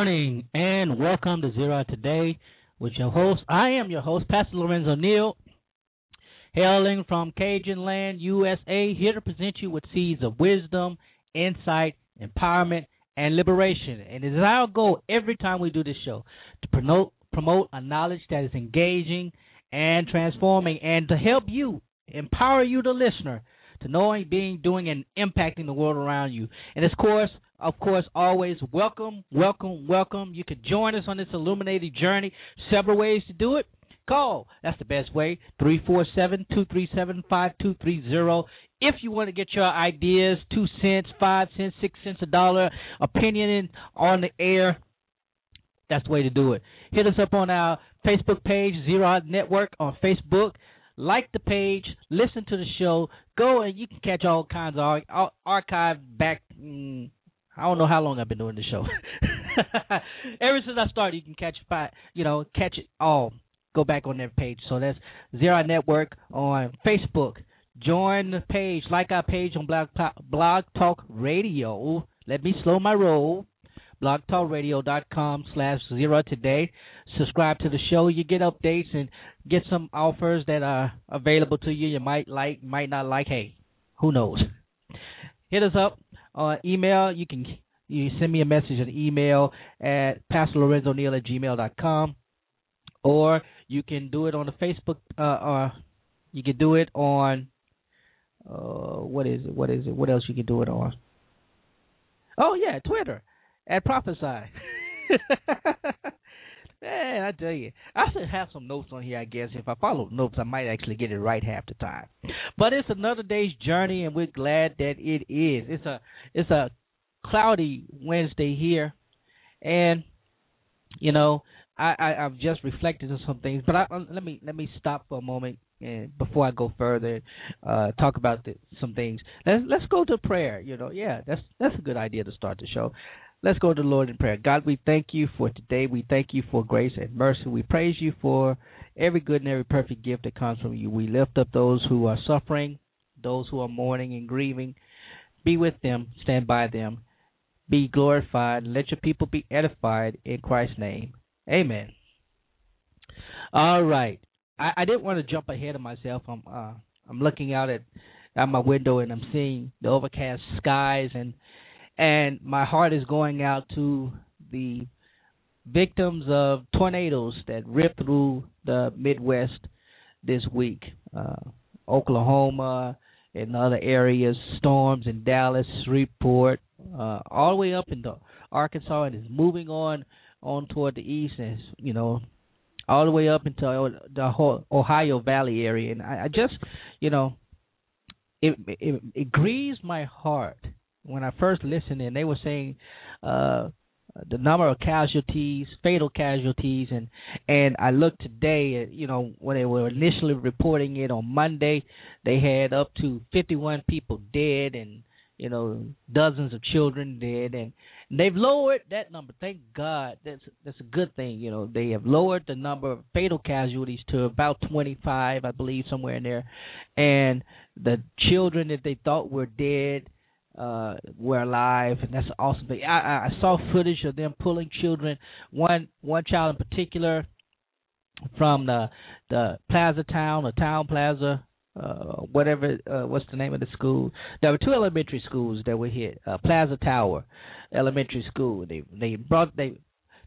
Morning and welcome to Zero Today with your host. I am your host, Pastor Lorenzo Neal, hailing from Cajun Land, USA, here to present you with seeds of wisdom, insight, empowerment, and liberation. And it is our goal every time we do this show to promote promote a knowledge that is engaging and transforming and to help you, empower you, the listener, to knowing, being, doing, and impacting the world around you. And of course, of course, always welcome, welcome, welcome. You can join us on this illuminated journey. Several ways to do it. Call. That's the best way. 347 237 5230. If you want to get your ideas, two cents, five cents, six cents, a dollar, opinion on the air, that's the way to do it. Hit us up on our Facebook page, Zero Network on Facebook. Like the page, listen to the show, go and you can catch all kinds of ar- ar- archive back. Mm, I don't know how long I've been doing the show. Ever since I started, you can catch it, you know, catch it all. Go back on their page. So that's Zero Network on Facebook. Join the page, like our page on Blog Blog Talk Radio. Let me slow my roll blogtalkradio.com slash zero today. Subscribe to the show. You get updates and get some offers that are available to you. You might like, might not like. Hey, who knows? Hit us up on email. You can you send me a message an email at pastorlorenzoneal at gmail.com or you can do it on the Facebook uh, or you can do it on uh, what is it? What is it? What else you can do it on? Oh yeah, Twitter at Prophesy. Man, I tell you, I should have some notes on here. I guess if I follow notes, I might actually get it right half the time. But it's another day's journey, and we're glad that it is. It's a it's a cloudy Wednesday here, and you know I, I I've just reflected on some things. But I, let me let me stop for a moment and before I go further, uh, talk about the, some things. Let's let's go to prayer. You know, yeah, that's that's a good idea to start the show. Let's go to the Lord in prayer. God, we thank you for today. We thank you for grace and mercy. We praise you for every good and every perfect gift that comes from you. We lift up those who are suffering, those who are mourning and grieving. Be with them, stand by them, be glorified, let your people be edified in Christ's name. Amen. All right. I, I didn't want to jump ahead of myself. I'm uh, I'm looking out at out my window and I'm seeing the overcast skies and and my heart is going out to the victims of tornadoes that ripped through the Midwest this week. Uh, Oklahoma and other areas, storms in Dallas, Shreveport, uh, all the way up into Arkansas, and is moving on on toward the east, and you know, all the way up into the Ohio Valley area. And I, I just, you know, it, it it grieves my heart when I first listened, and they were saying uh, the number of casualties, fatal casualties, and and I looked today, at you know, when they were initially reporting it on Monday, they had up to 51 people dead and you know dozens of children dead, and they've lowered that number. Thank God, that's that's a good thing. You know, they have lowered the number of fatal casualties to about 25, I believe, somewhere in there, and the children that they thought were dead uh, were alive, and that's awesome thing. I, I saw footage of them pulling children. One one child in particular from the the Plaza Town or Town Plaza, uh, whatever uh, what's the name of the school. There were two elementary schools that were hit. Uh, Plaza Tower Elementary School. They they brought they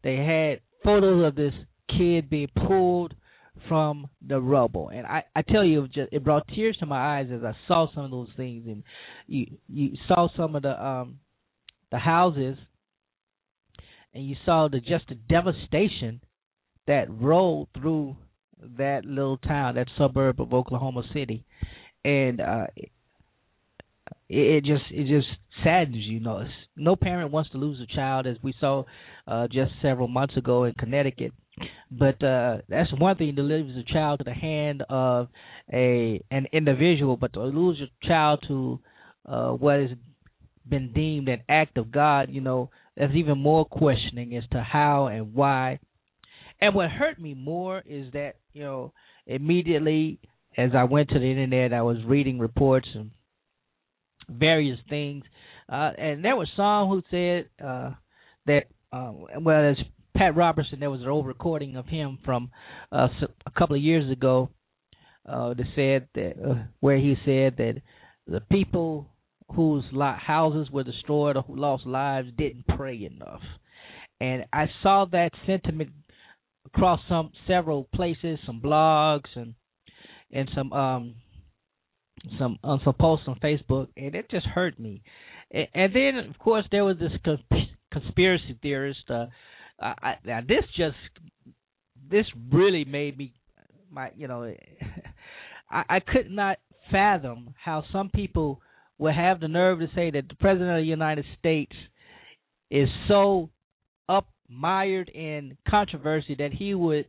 they had photos of this kid being pulled from the rubble. And I, I tell you, it, just, it brought tears to my eyes as I saw some of those things, and you you saw some of the um the houses, and you saw the just the devastation that rolled through that little town, that suburb of Oklahoma City, and uh, it, it just it just saddens you. know, no parent wants to lose a child, as we saw uh, just several months ago in Connecticut but uh that's one thing to lose a child to the hand of a an individual but to lose your child to uh what has been deemed an act of god you know there's even more questioning as to how and why. And what hurt me more is that you know immediately as i went to the internet i was reading reports and various things. Uh and there was some who said uh that uh, well, as Pat Robertson, there was an old recording of him from uh, a couple of years ago uh, that said that uh, where he said that the people whose houses were destroyed or who lost lives didn't pray enough, and I saw that sentiment across some several places, some blogs and and some um some um, some posts on Facebook, and it just hurt me. And, and then, of course, there was this conspiracy theorist. Uh, I, now this just this really made me my you know I, I could not fathom how some people would have the nerve to say that the president of the United States is so up mired in controversy that he would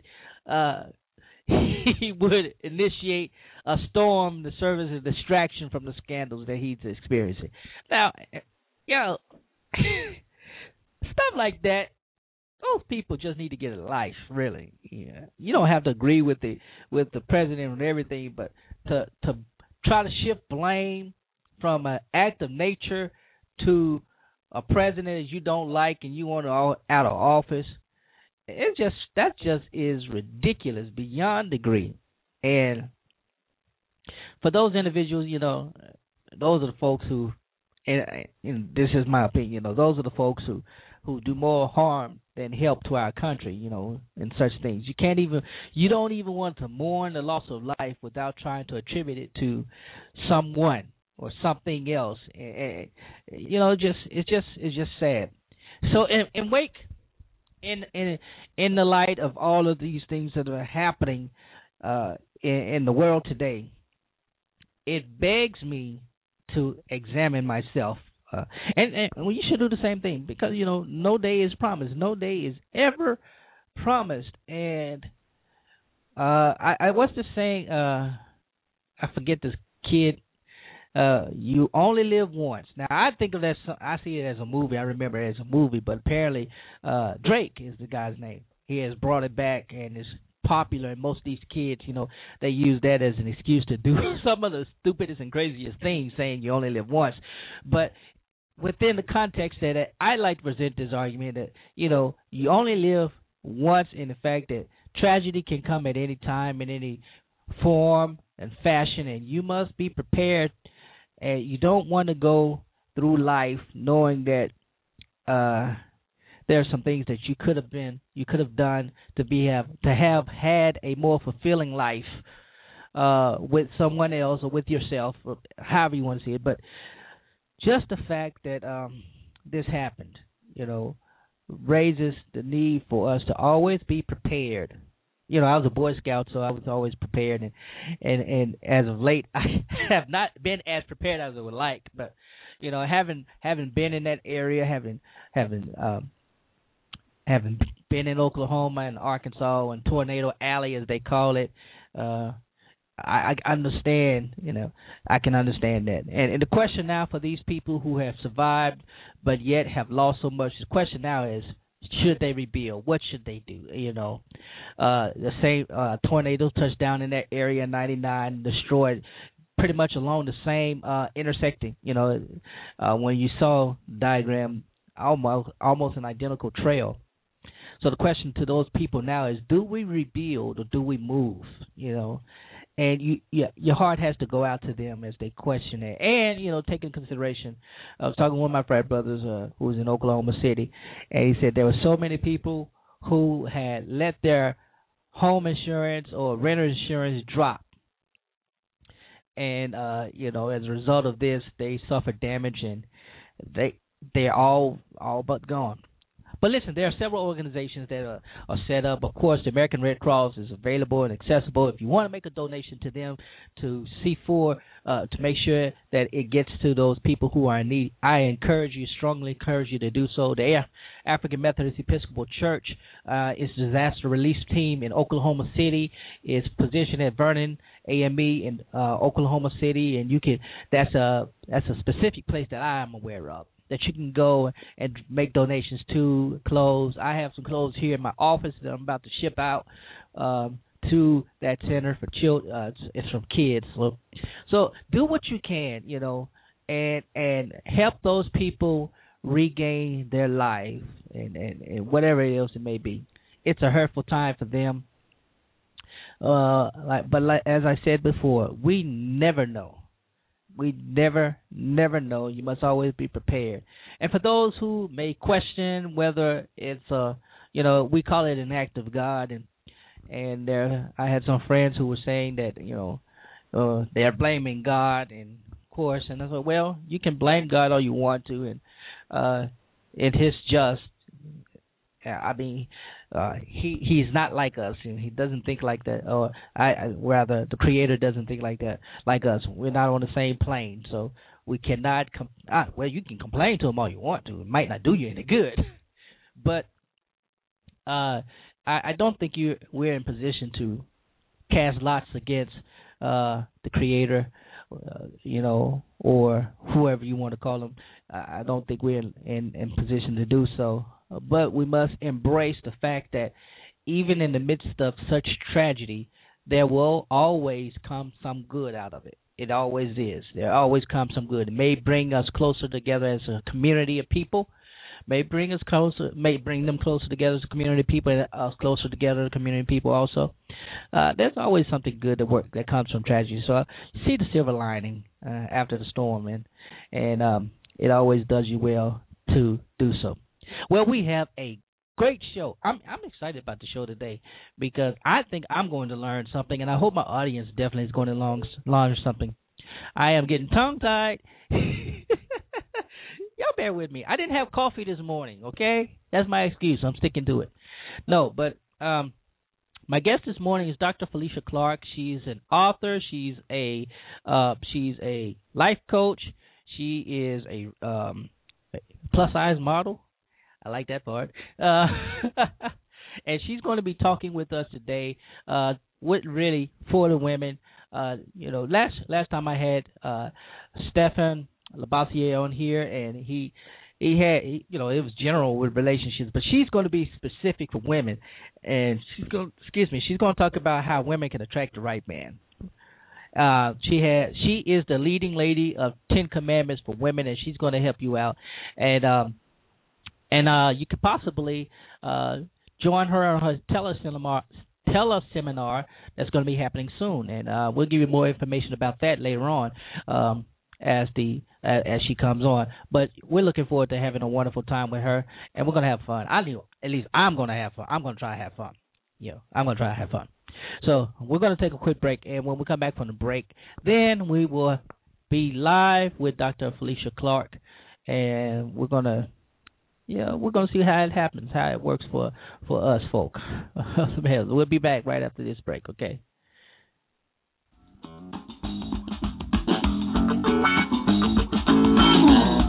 uh he would initiate a storm to serve as a distraction from the scandals that he's experiencing. Now, you know, stuff like that those people just need to get a life, really. Yeah. You don't have to agree with the with the president and everything, but to to try to shift blame from an act of nature to a president that you don't like and you want out of office, it just that just is ridiculous beyond degree. And for those individuals, you know, those are the folks who, and, and this is my opinion, you know, those are the folks who who do more harm than help to our country, you know, and such things. You can't even you don't even want to mourn the loss of life without trying to attribute it to someone or something else. You know, just it's just it's just sad. So in, in wake in in in the light of all of these things that are happening uh, in, in the world today, it begs me to examine myself uh, and and well, you should do the same thing because you know no day is promised. No day is ever promised. And uh, I, I what's the saying? Uh, I forget this kid. Uh, you only live once. Now I think of that. I see it as a movie. I remember it as a movie, but apparently uh, Drake is the guy's name. He has brought it back and is popular and most of these kids you know they use that as an excuse to do some of the stupidest and craziest things saying you only live once but within the context that I like to present this argument that you know you only live once, in the fact that tragedy can come at any time in any form and fashion, and you must be prepared. And you don't want to go through life knowing that uh, there are some things that you could have been, you could have done to be have to have had a more fulfilling life uh, with someone else or with yourself, or however you want to see it. But just the fact that um, this happened, you know, raises the need for us to always be prepared. You know, I was a Boy Scout, so I was always prepared, and and and as of late, I have not been as prepared as I would like. But you know, having having been in that area, having having um, having been in Oklahoma and Arkansas and Tornado Alley as they call it, uh, I, I understand, you know, I can understand that. And, and the question now for these people who have survived but yet have lost so much, the question now is, should they rebuild? What should they do? You know, uh, the same uh, tornado touched down in that area in '99, destroyed pretty much along the same uh, intersecting. You know, uh, when you saw diagram, almost almost an identical trail. So the question to those people now is: Do we rebuild or do we move? You know, and you, yeah, your heart has to go out to them as they question it, and you know, take in consideration. I was talking with one of my frat brothers uh, who was in Oklahoma City, and he said there were so many people who had let their home insurance or renter insurance drop, and uh, you know, as a result of this, they suffered damage, and they they're all all but gone. But listen, there are several organizations that are, are set up. Of course, the American Red Cross is available and accessible. If you want to make a donation to them to C4 uh, to make sure that it gets to those people who are in need, I encourage you, strongly encourage you to do so. The African Methodist Episcopal Church uh, is disaster relief team in Oklahoma City. is positioned at Vernon AME in uh, Oklahoma City, and you can that's a that's a specific place that I am aware of that you can go and make donations to clothes. I have some clothes here in my office that I'm about to ship out um, to that center for children. Uh, it's from kids, so so do what you can, you know, and and help those people regain their life and, and, and whatever else it may be. It's a hurtful time for them. Uh, like, but like, as I said before, we never know we never, never know. You must always be prepared. And for those who may question whether it's a, you know, we call it an act of God, and and there, I had some friends who were saying that, you know, uh, they're blaming God, and of course, and I said, well, you can blame God all you want to, and uh, it is just. I mean, uh, he he's not like us, and he doesn't think like that. Or I, I rather the Creator doesn't think like that, like us. We're not on the same plane, so we cannot. Com- ah, well, you can complain to him all you want to. It might not do you any good, but uh, I, I don't think you we're in position to cast lots against uh, the Creator. Uh, you know, or whoever you want to call him. I don't think we're in, in, in position to do so but we must embrace the fact that even in the midst of such tragedy, there will always come some good out of it. It always is. There always comes some good. It may bring us closer together as a community of people. May bring us closer. May bring them closer together as a community of people, and us closer together as a community of people. Also, uh, there's always something good that work that comes from tragedy. So uh, see the silver lining uh, after the storm, and and um, it always does you well to do so. Well, we have a great show. I'm I'm excited about the show today because I think I'm going to learn something, and I hope my audience definitely is going to learn learn something. I am getting tongue tied. Y'all bear with me. I didn't have coffee this morning. Okay, that's my excuse. I'm sticking to it. No, but um, my guest this morning is Dr. Felicia Clark. She's an author. She's a uh, she's a life coach. She is a um, plus size model. I like that part. Uh, and she's going to be talking with us today. Uh, with really for the women. Uh, you know, last last time I had uh, Stephan Labossiere on here, and he he had he, you know it was general with relationships, but she's going to be specific for women, and she's going excuse me, she's going to talk about how women can attract the right man. Uh, she had she is the leading lady of Ten Commandments for women, and she's going to help you out. And um, and uh, you could possibly uh, join her on her teleseminar teleseminar that's going to be happening soon, and uh, we'll give you more information about that later on um, as the uh, as she comes on. But we're looking forward to having a wonderful time with her, and we're going to have fun. I knew at least I'm going to have fun. I'm going to try to have fun. Yeah, I'm going to try to have fun. So we're going to take a quick break, and when we come back from the break, then we will be live with Dr. Felicia Clark, and we're going to yeah, we're gonna see how it happens, how it works for for us folk. we'll be back right after this break, okay? Mm.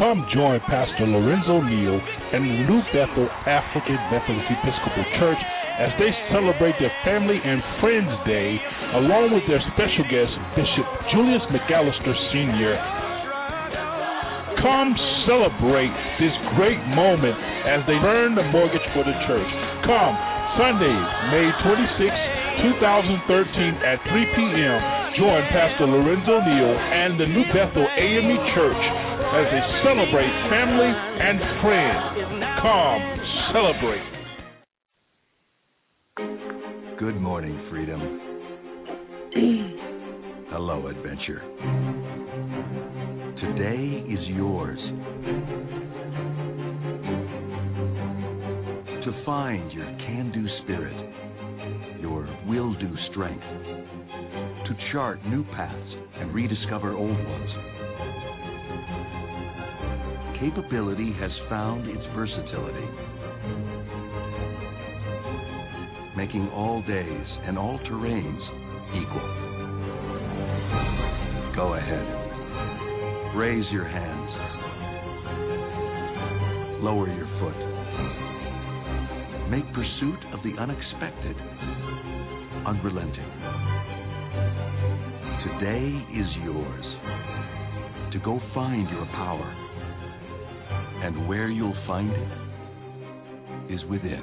Come join Pastor Lorenzo Neal and New Bethel African Methodist Episcopal Church as they celebrate their Family and Friends Day along with their special guest, Bishop Julius McAllister Sr. Come celebrate this great moment as they burn the mortgage for the church. Come Sunday, May 26, 2013 at 3 p.m. Join Pastor Lorenzo Neal and the New Bethel AME Church as they celebrate family and friends. Come celebrate. Good morning, freedom. Hello, adventure. Today is yours. To find your can do spirit, your will do strength, to chart new paths and rediscover old ones. Capability has found its versatility, making all days and all terrains equal. Go ahead. Raise your hands. Lower your foot. Make pursuit of the unexpected unrelenting. Today is yours to go find your power. And where you'll find it is within.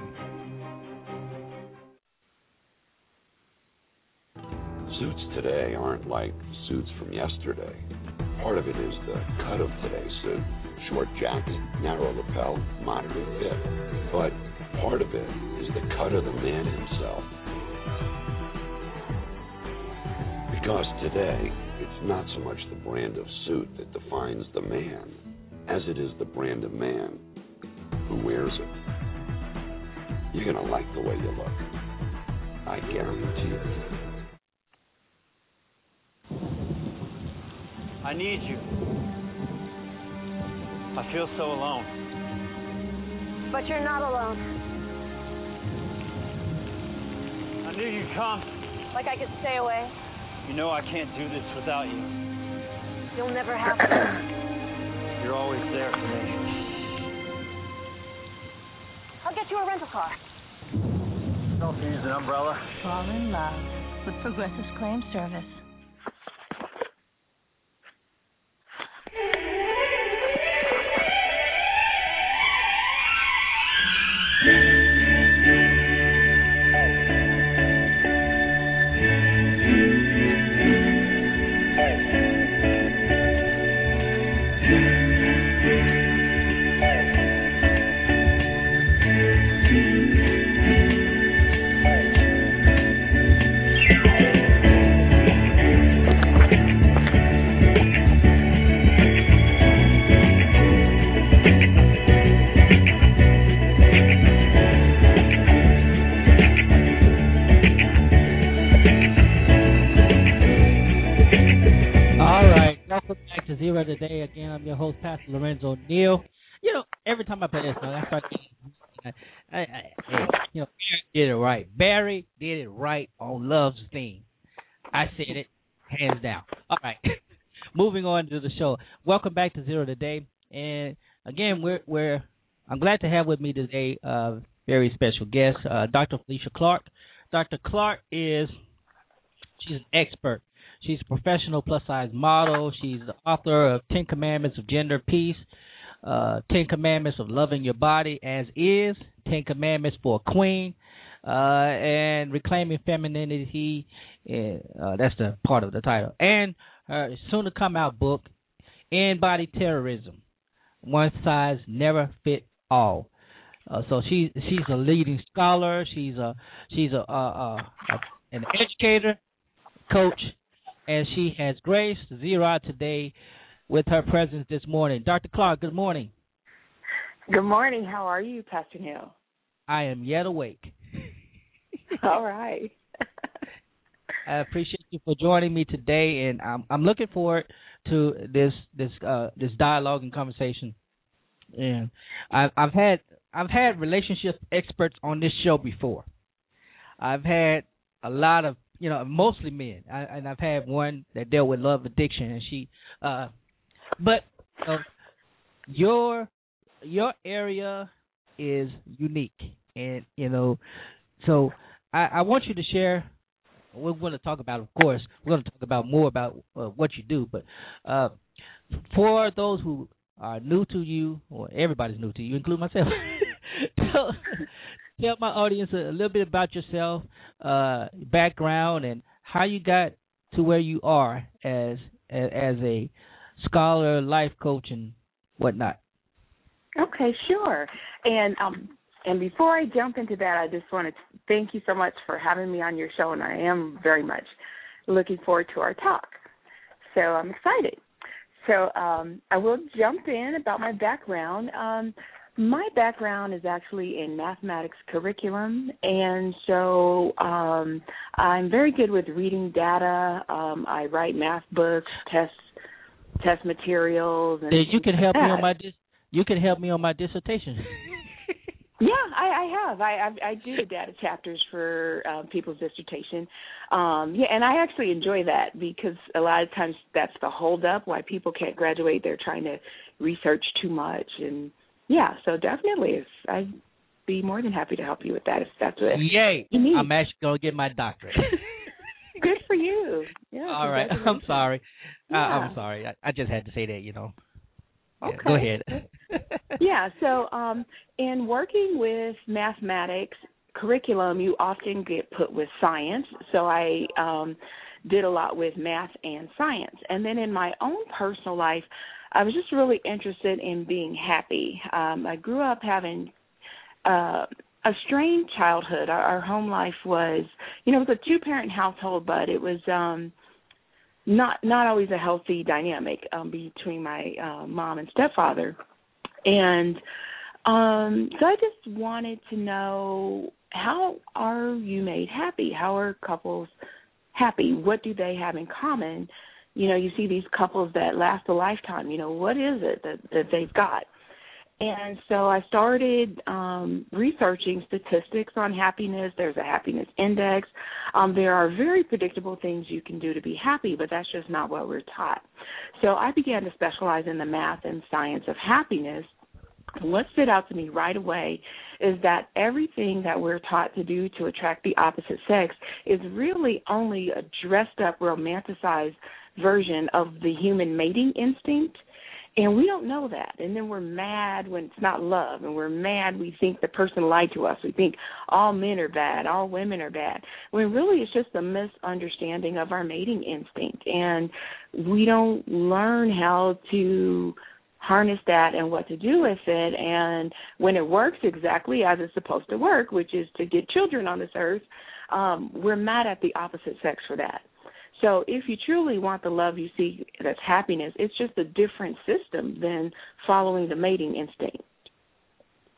Suits today aren't like suits from yesterday. Part of it is the cut of today's suit. Short jacket, narrow lapel, moderate fit. But part of it is the cut of the man himself. Because today, it's not so much the brand of suit that defines the man as it is the brand of man who wears it. You're going to like the way you look. I guarantee it. I need you. I feel so alone. But you're not alone. I knew you'd come. Like I could stay away. You know I can't do this without you. You'll never have to. You're always there for me. I'll get you a rental car. Don't use an umbrella. Fall in love with Progressive Claim Service. Lorenzo Neal. You know, every time I play this song, I start I, I, I, you know, Barry did it right. Barry did it right on Love's theme. I said it, hands down. All right, moving on to the show. Welcome back to Zero Today, and again, we're we're I'm glad to have with me today a very special guest, uh, Dr. Felicia Clark. Dr. Clark is she's an expert. She's a professional plus size model. She's the author of Ten Commandments of Gender Peace, uh, Ten Commandments of Loving Your Body as Is, Ten Commandments for a Queen, uh, and Reclaiming Femininity. Uh, that's the part of the title. And her soon to come out book, End Body Terrorism. One size never fit all. Uh, so she she's a leading scholar. She's a she's a, a, a, a an educator, coach, and she has graced Zero today with her presence this morning. Dr. Clark, good morning. Good morning. How are you, Pastor Neal? I am yet awake. All right. I appreciate you for joining me today, and I'm I'm looking forward to this this uh, this dialogue and conversation. And I've I've had I've had relationship experts on this show before. I've had a lot of you know mostly men, I, and I've had one that dealt with love addiction, and she, uh, but uh, your your area is unique, and you know, so I, I want you to share. We're going to talk about, of course, we're going to talk about more about uh, what you do, but uh, for those who are new to you, or everybody's new to you, include myself, tell, tell my audience a, little bit about yourself, uh, background, and how you got to where you are as as, as a scholar, life coach, and whatnot. Okay, sure. And um and before I jump into that, I just want to thank you so much for having me on your show, and I am very much looking forward to our talk. So I'm excited. So um, I will jump in about my background. Um, my background is actually in mathematics curriculum, and so um, I'm very good with reading data. Um, I write math books, tests, test materials. And you can help that. me on my dis- you can help me on my dissertation. Yeah, I, I have. I, I I do the data chapters for um, people's dissertation. Um, yeah, and I actually enjoy that because a lot of times that's the holdup why people can't graduate. They're trying to research too much, and yeah, so definitely, it's, I'd be more than happy to help you with that if that's what Yay! you need. I'm actually gonna get my doctorate. Good for you. Yeah. All right. I'm sorry. Uh, I'm sorry. I, I just had to say that. You know. Yeah, Okay. Go ahead. yeah, so um in working with mathematics curriculum you often get put with science. So I um did a lot with math and science. And then in my own personal life, I was just really interested in being happy. Um I grew up having uh a strange childhood. Our, our home life was, you know, it was a two-parent household, but it was um not not always a healthy dynamic um between my uh, mom and stepfather and um so i just wanted to know how are you made happy how are couples happy what do they have in common you know you see these couples that last a lifetime you know what is it that that they've got and so I started um, researching statistics on happiness. There's a happiness index. Um, there are very predictable things you can do to be happy, but that's just not what we're taught. So I began to specialize in the math and science of happiness. What stood out to me right away is that everything that we're taught to do to attract the opposite sex is really only a dressed up, romanticized version of the human mating instinct. And we don't know that. And then we're mad when it's not love. And we're mad we think the person lied to us. We think all men are bad all women are bad when really it's just a misunderstanding of our mating instinct. And we don't learn how to harness that and what to do with it and when it works exactly as it's supposed to work which is to get children on this earth um we're mad at the opposite sex for that so if you truly want the love you see that's happiness, it's just a different system than following the mating instinct.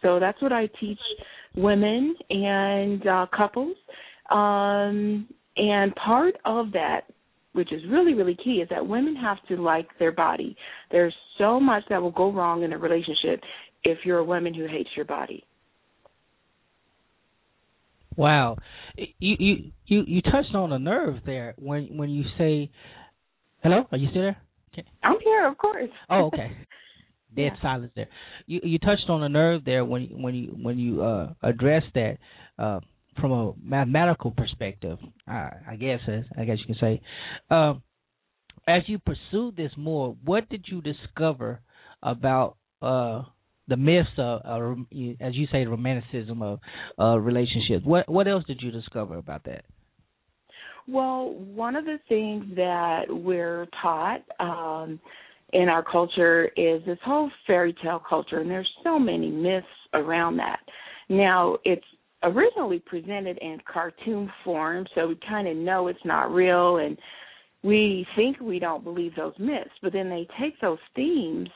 So that's what I teach women and uh, couples. Um, and part of that, which is really, really key, is that women have to like their body. There's so much that will go wrong in a relationship if you're a woman who hates your body. Wow, you you you you touched on a nerve there when when you say, "Hello, are you still there?" Okay. I'm here, of course. Oh, okay. Dead Yeah. silence there. You you touched on a nerve there when you- when you when you uh addressed that uh from a mathematical perspective. I, I guess I guess you can say. Um, as you pursued this more, what did you discover about uh the myths of, uh, as you say, the romanticism of uh, relationships? What what else did you discover about that? Well, one of the things that we're taught um, in our culture is this whole fairy tale culture, and there's so many myths around that. Now, it's originally presented in cartoon form, so we kind of know it's not real, and we think we don't believe those myths, but then they take those themes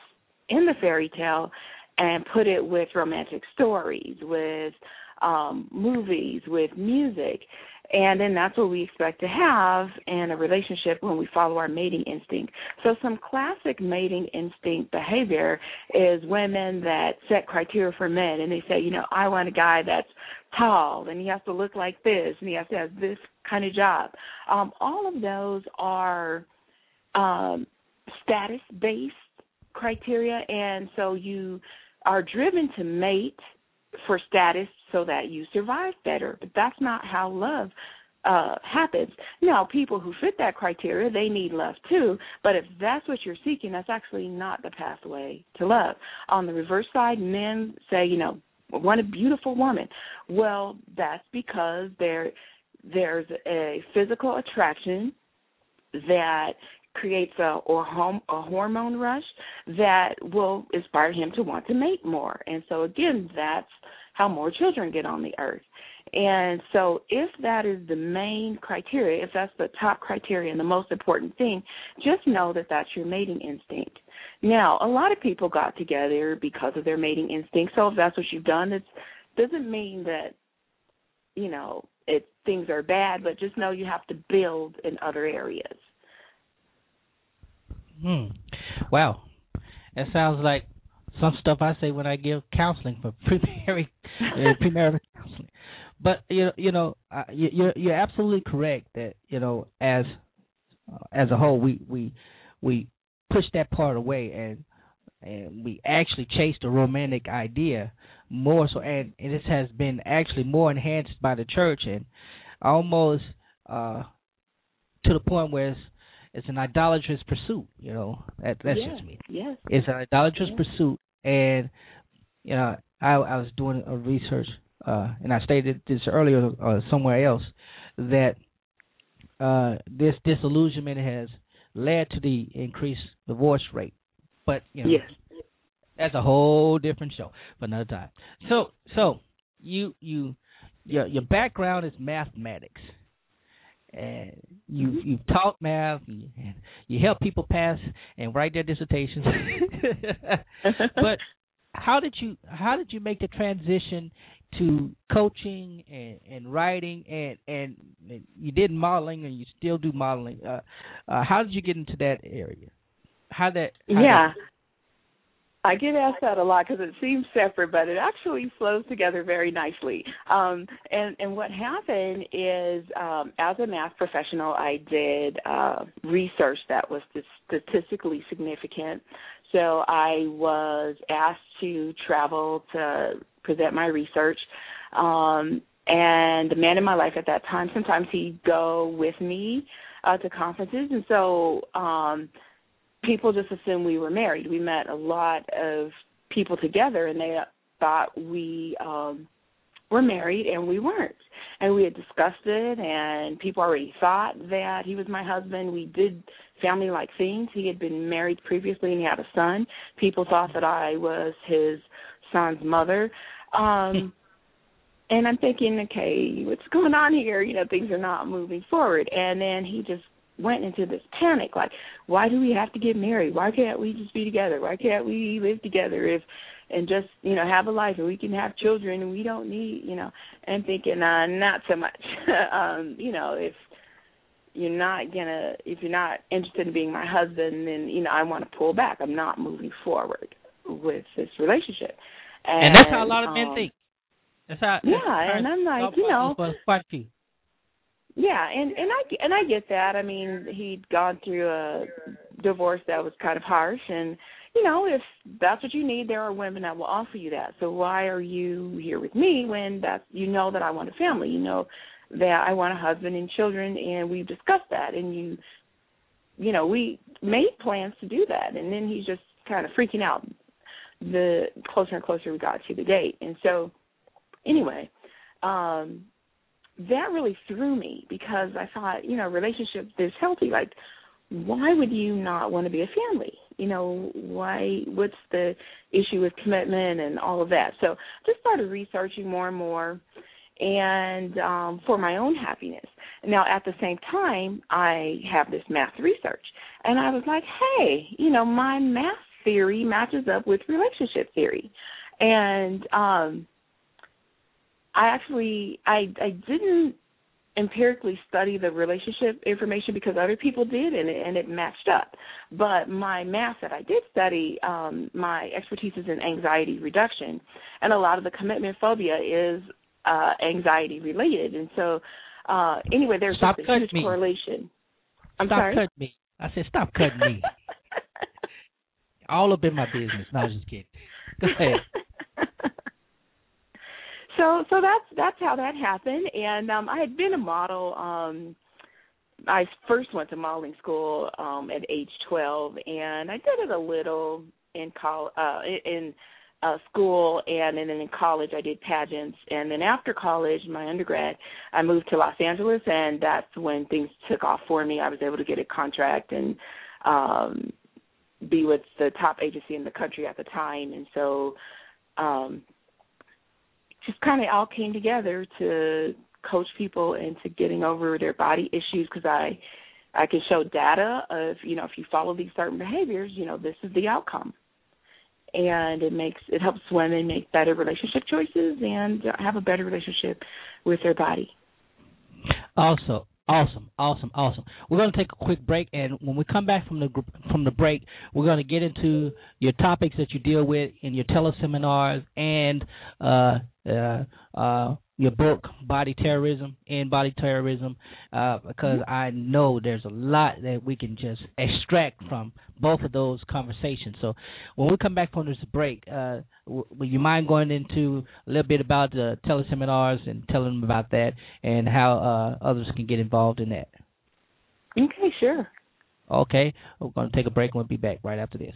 in the fairy tale and put it with romantic stories, with um, movies, with music. And then that's what we expect to have in a relationship when we follow our mating instinct. So, some classic mating instinct behavior is women that set criteria for men and they say, you know, I want a guy that's tall and he has to look like this and he has to have this kind of job. Um, all of those are um, status based criteria, and so you are driven to mate for status so that you survive better. But that's not how love uh happens. Now, people who fit that criteria, they need love too, but if that's what you're seeking, that's actually not the pathway to love. On the reverse side, men say, you know, want a beautiful woman. Well, that's because there there's a physical attraction that creates a or home, a hormone rush that will inspire him to want to mate more. And so again, that's how more children get on the earth. And so, if that is the main criteria, if that's the top criteria and the most important thing, just know that that's your mating instinct. Now, a lot of people got together because of their mating instinct. So, if that's what you've done, it doesn't mean that you know it things are bad, but just know you have to build in other areas. Hmm. Wow, that sounds like some stuff I say when I give counseling for premarital uh, premarital counseling. But you you know, uh, you're you're absolutely correct that you know as uh, as a whole we we we push that part away and and we actually chase the romantic idea more so and, and this has been actually more enhanced by the church and almost uh to the point where it's it's an idolatrous pursuit you know? That that's yes, just me. yes. It's an idolatrous yes. pursuit and you know i i was doing a research uh, and I stated this earlier uh, somewhere else, that uh, this disillusionment has led to the increased divorce rate. But you know, yes. that's a whole different show for another time. So, so you you your your background is mathematics, and you mm-hmm. you've taught math, and you help people pass and write their dissertations. but how did you how did you make the transition to coaching and, and writing and, and you did modeling and you still do modeling. Uh, uh, how did you get into that area? How that? How yeah. That... I get asked that a lot because it seems separate, but it actually flows together very nicely. Um, and and what happened is, um, as a math professional, I did uh, research that was statistically significant. So I was asked to travel to present my research. Um, and the man in my life at that time, sometimes he'd go with me uh, to conferences, and so um, people just assumed we were married. We met a lot of people together, and they thought we um, were married, and we weren't. And we had discussed it, and people already thought that he was my husband. We did family like things. He had been married previously, and he had a son. People thought that I was his son's mother. Um and I'm thinking, okay, what's going on here? You know, things are not moving forward. And then he just went into this panic, like, why do we have to get married? Why can't we just be together? Why can't we live together if and just, you know, have a life and we can have children and we don't need, you know, and thinking, uh, not so much. um, you know, if you're not gonna if you're not interested in being my husband then, you know, I wanna pull back. I'm not moving forward with this relationship. And, and that's how a lot of um, men think. That's how. Yeah, that's and I'm like, you know, quite a few. Yeah, and and I and I get that. I mean, he'd gone through a divorce that was kind of harsh, and you know, if that's what you need, there are women that will offer you that. So why are you here with me when that's you know that I want a family? You know that I want a husband and children, and we've discussed that, and you, you know, we made plans to do that, and then he's just kind of freaking out the closer and closer we got to the date. And so, anyway, um, that really threw me because I thought, you know, relationship is healthy. Like, why would you not want to be a family? You know, why? What's the issue with commitment and all of that? So, just started researching more and more, and um, for my own happiness. Now, at the same time, I have this math research, and I was like, hey, you know, my math theory matches up with relationship theory. And um I actually I I didn't empirically study the relationship information because other people did and it, and it matched up. But my math that I did study, um, my expertise is in anxiety reduction, and a lot of the commitment phobia is uh, anxiety related. And so, uh, anyway, there's stop just a huge me. correlation. I'm stop sorry. cutting me. I said stop cutting me. all up in my business. No, I was just kidding. Go ahead. so so that's that's how that happened and um I had been a model um I first went to modeling school um at age 12 and I did it a little in col uh in uh school and, and then in college I did pageants and then after college my undergrad I moved to Los Angeles and that's when things took off for me I was able to get a contract and um be with the top agency in the country at the time and so um just kind of all came together to coach people into getting over their body issues because I I can show data of you know if you follow these certain behaviors you know this is the outcome and it makes it helps women make better relationship choices and have a better relationship with their body. Also, awesome, awesome, awesome. We're going to take a quick break, and when we come back from the from the break, we're going to get into your topics that you deal with in your teleseminars and uh, uh, uh, your book, Body Terrorism and Body Terrorism, uh, because mm-hmm. I know there's a lot that we can just extract from both of those conversations. So when we come back from this break, uh, w- will you mind going into a little bit about the teleseminars and telling them about that and how uh, others can get involved in that? Okay, sure. Okay, we're going to take a break and we'll be back right after this.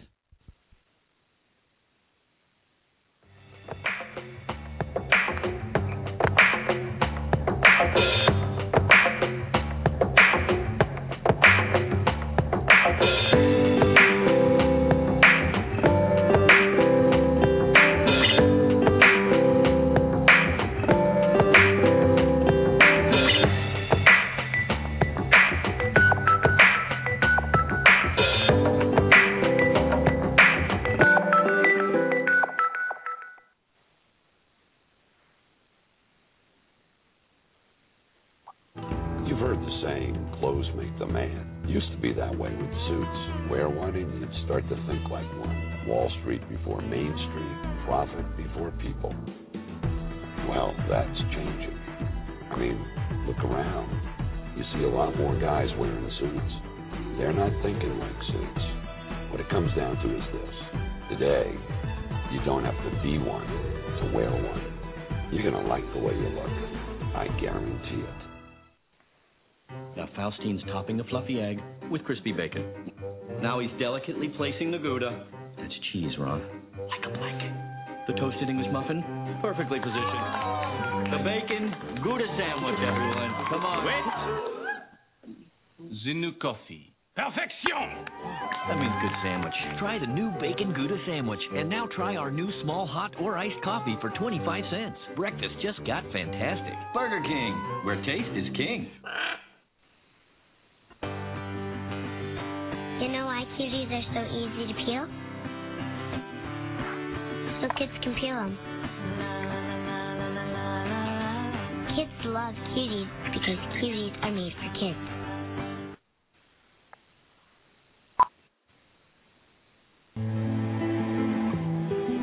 boots wear one, and you'd start to think like one. Wall Street before Main Street, profit before people. Well, that's changing. I mean, look around. You see a lot more guys wearing suits. They're not thinking like suits. What it comes down to is this today, you don't have to be one to wear one. You're going to like the way you look. I guarantee it fluffy egg with crispy bacon. Now he's delicately placing the Gouda. That's cheese, Ron. Like a blanket. The toasted English muffin, perfectly positioned. The bacon Gouda sandwich, everyone. Come on. Wait. The new coffee. Perfection! That means good sandwich. Try the new bacon Gouda sandwich. And now try our new small hot or iced coffee for 25 cents. Breakfast just got fantastic. Burger King, where taste is king. You know why cuties are so easy to peel? So kids can peel them. Kids love cuties because cuties are made for kids.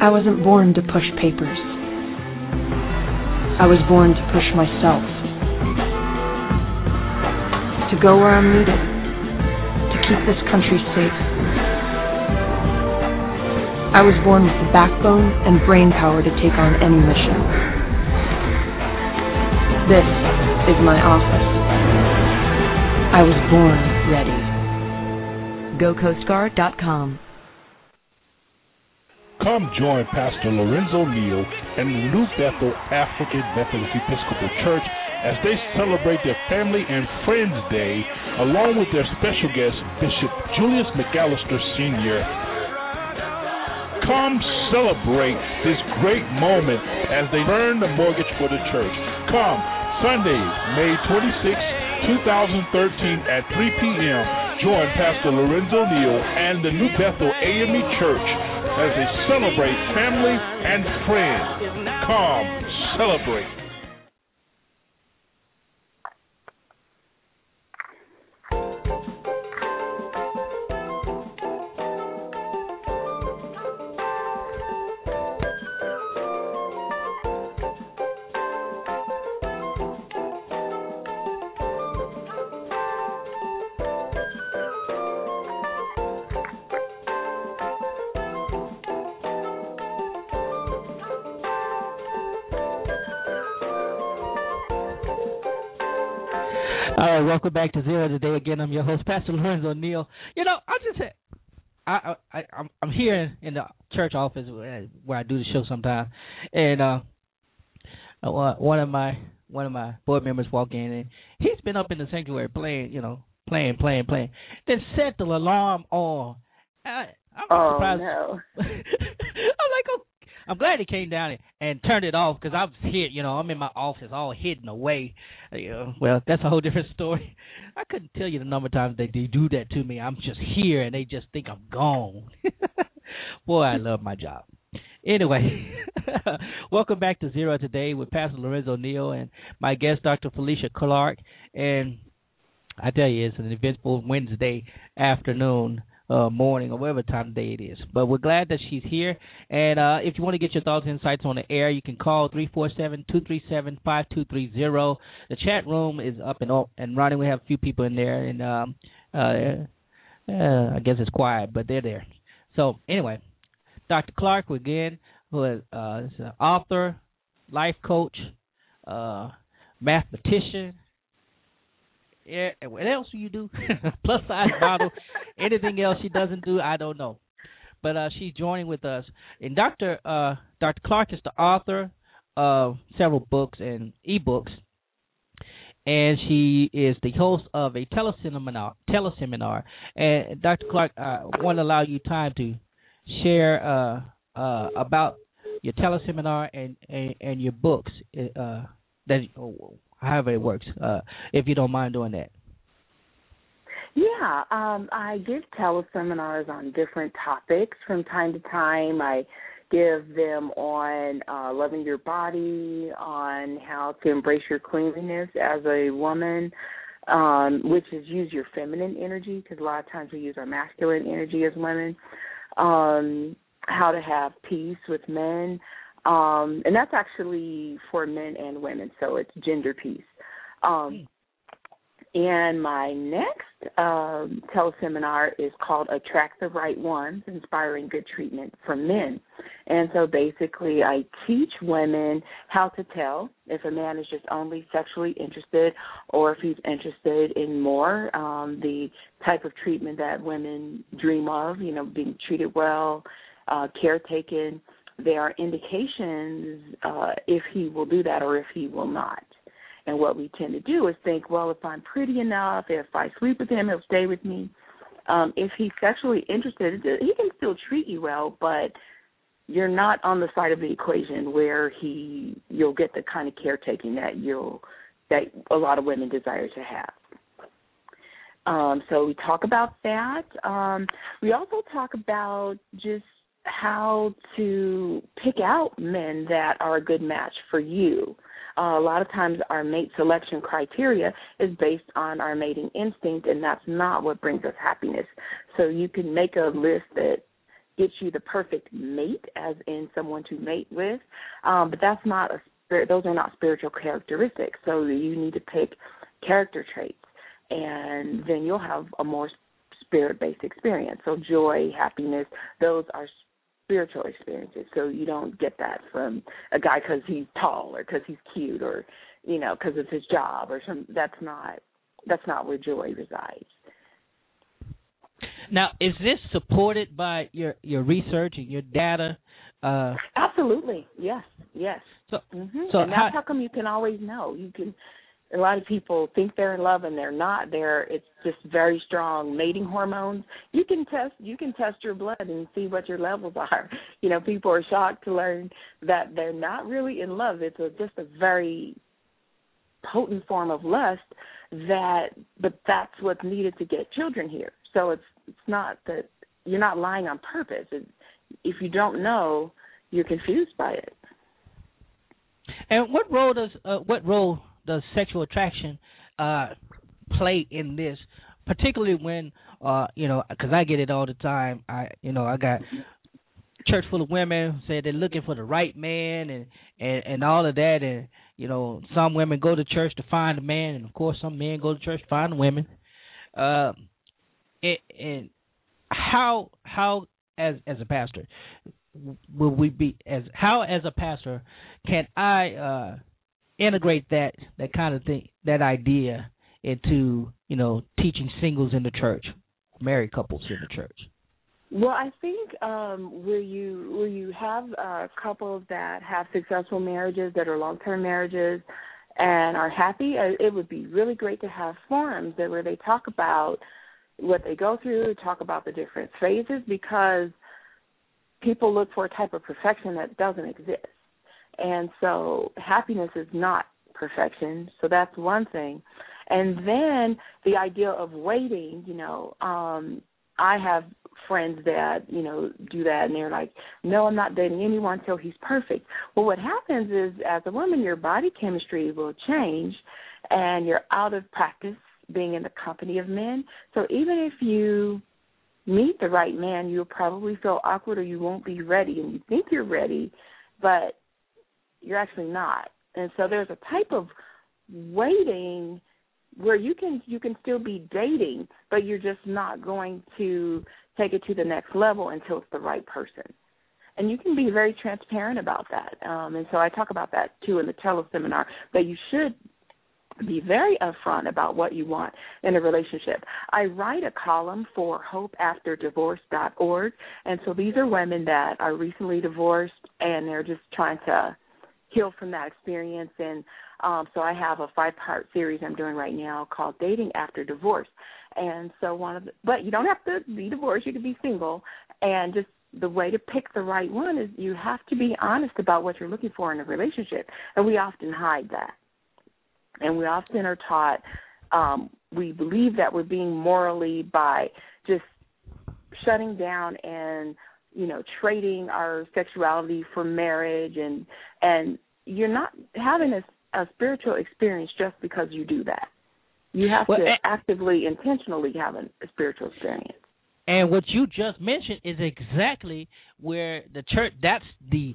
I wasn't born to push papers. I was born to push myself. To go where I'm needed keep this country safe. I was born with the backbone and brain power to take on any mission. This is my office. I was born ready. GoCoastGuard.com Come join Pastor Lorenzo Neal and New Bethel African Methodist Episcopal Church as they celebrate their Family and Friends Day along with their special guest, Bishop Julius McAllister Sr. Come celebrate this great moment as they burn the mortgage for the church. Come Sunday, May 26, 2013 at 3 p.m. Join Pastor Lorenzo Neal and the New Bethel AME Church as they celebrate family and friends. Come celebrate. Welcome back to Zero today. Again, I'm your host, Pastor Lorenzo Neal. You know, I just I, I I'm I'm here in the church office where I do the show sometimes, and uh, one of my one of my board members walk in and he's been up in the sanctuary playing, you know, playing, playing, playing. Then set the alarm on. I, I'm oh surprised. no! I'm glad he came down and turned it off because I was hid. You know, I'm in my office all hidden away. Uh, know, well, that's a whole different story. I couldn't tell you the number of times they, they do that to me. I'm just here and they just think I'm gone. Boy, I love my job. Anyway, welcome back to Zero today with Pastor Lorenzo Neal and my guest, Dr. Felicia Clark. And I tell you, it's an eventful Wednesday afternoon uh, morning or whatever time of day it is. But we're glad that she's here. And uh, if you want to get your thoughts and insights on the air, you can call 347-237-5230. The chat room is up and up and running. We have a few people in there, and um, uh, uh, I guess it's quiet, but they're there. So anyway, Dr. Clark again, who is, uh, is an author, life coach, uh, mathematician, yeah, what else do you do? Plus size model. Anything else she doesn't do, I don't know. But uh, she's joining with us. And Dr. Uh, Dr. Clark is the author of several books and ebooks, and she is the host of a teleseminar. Teleseminar. And Dr. Clark, I want to allow you time to share uh, uh, about your teleseminar and, and, and your books uh, that however it works, uh, if you don't mind doing that. Yeah, um, I give teleseminars on different topics from time to time. I give them on uh, loving your body, on how to embrace your cleanliness as a woman, um, which is use your feminine energy because a lot of times we use our masculine energy as women. Um, how to have peace with men, um, and that's actually for men and women, so it's gender peace. Um, and my next um, teleseminar is called Attract the Right Ones Inspiring Good Treatment for Men. And so basically, I teach women how to tell if a man is just only sexually interested or if he's interested in more, um, the type of treatment that women dream of, you know, being treated well, uh, caretaken there are indications uh, if he will do that or if he will not. And what we tend to do is think, well, if I'm pretty enough, if I sleep with him, he'll stay with me. Um, if he's sexually interested, he can still treat you well, but you're not on the side of the equation where he you'll get the kind of caretaking that you'll that a lot of women desire to have. Um, so we talk about that. Um, we also talk about just how to pick out men that are a good match for you. Uh, a lot of times, our mate selection criteria is based on our mating instinct, and that's not what brings us happiness. So, you can make a list that gets you the perfect mate, as in someone to mate with, um, but that's not a. Those are not spiritual characteristics. So, you need to pick character traits, and then you'll have a more spirit based experience. So, joy, happiness, those are spiritual experiences. So you don't get that from a guy because he's tall or because he's cute or you know because it's his job or some. That's not that's not where joy resides. Now, is this supported by your your research and your data? Uh, Absolutely, yes, yes. So, mm-hmm. so and that's how, how come you can always know. You can a lot of people think they're in love and they're not. There it's just very strong mating hormones. You can test you can test your blood and see what your levels are. You know people are shocked to learn that they're not really in love. It's a, just a very potent form of lust that but that's what's needed to get children here. So it's it's not that you're not lying on purpose. It, if you don't know you're confused by it. And what role does uh, what role does sexual attraction uh, play in this, particularly when uh, you know, because I get it all the time. I you know I got church full of women say they're looking for the right man and and and all of that and you know some women go to church to find a man and of course some men go to church to find women uh and, and how how as as a pastor will we be as how as a pastor can i uh integrate that that kind of thing, that idea into you know teaching singles in the church, married couples in the church? Well, I think um, where you where you have uh, couples that have successful marriages that are long term marriages and are happy, uh, it would be really great to have forums that where they talk about what they go through, talk about the different phases because people look for a type of perfection that doesn't exist. And so happiness is not perfection. So that's one thing. And then the idea of waiting, you know, um I have friends that, you know, do that and they're like, No, I'm not dating anyone until he's perfect. Well what happens is as a woman your body chemistry will change and you're out of practice being in the company of men. So even if you meet the right man, you'll probably feel awkward or you won't be ready and you think you're ready, but you're actually not. And so there's a type of waiting where you can you can still be dating, but you're just not going to take it to the next level until it's the right person. And you can be very transparent about that. Um, and so I talk about that too in the teleseminar. But you should be very upfront about what you want in a relationship. I write a column for hopeafterdivorce.org, and so these are women that are recently divorced and they're just trying to heal from that experience. And um, so I have a five-part series I'm doing right now called Dating After Divorce. And so one of the, but you don't have to be divorced; you can be single, and just the way to pick the right one is you have to be honest about what you're looking for in a relationship, and we often hide that and we often are taught um, we believe that we're being morally by just shutting down and you know trading our sexuality for marriage and and you're not having a, a spiritual experience just because you do that you have well, to and, actively intentionally have a, spiritual experience and what you just mentioned is exactly where the church that's the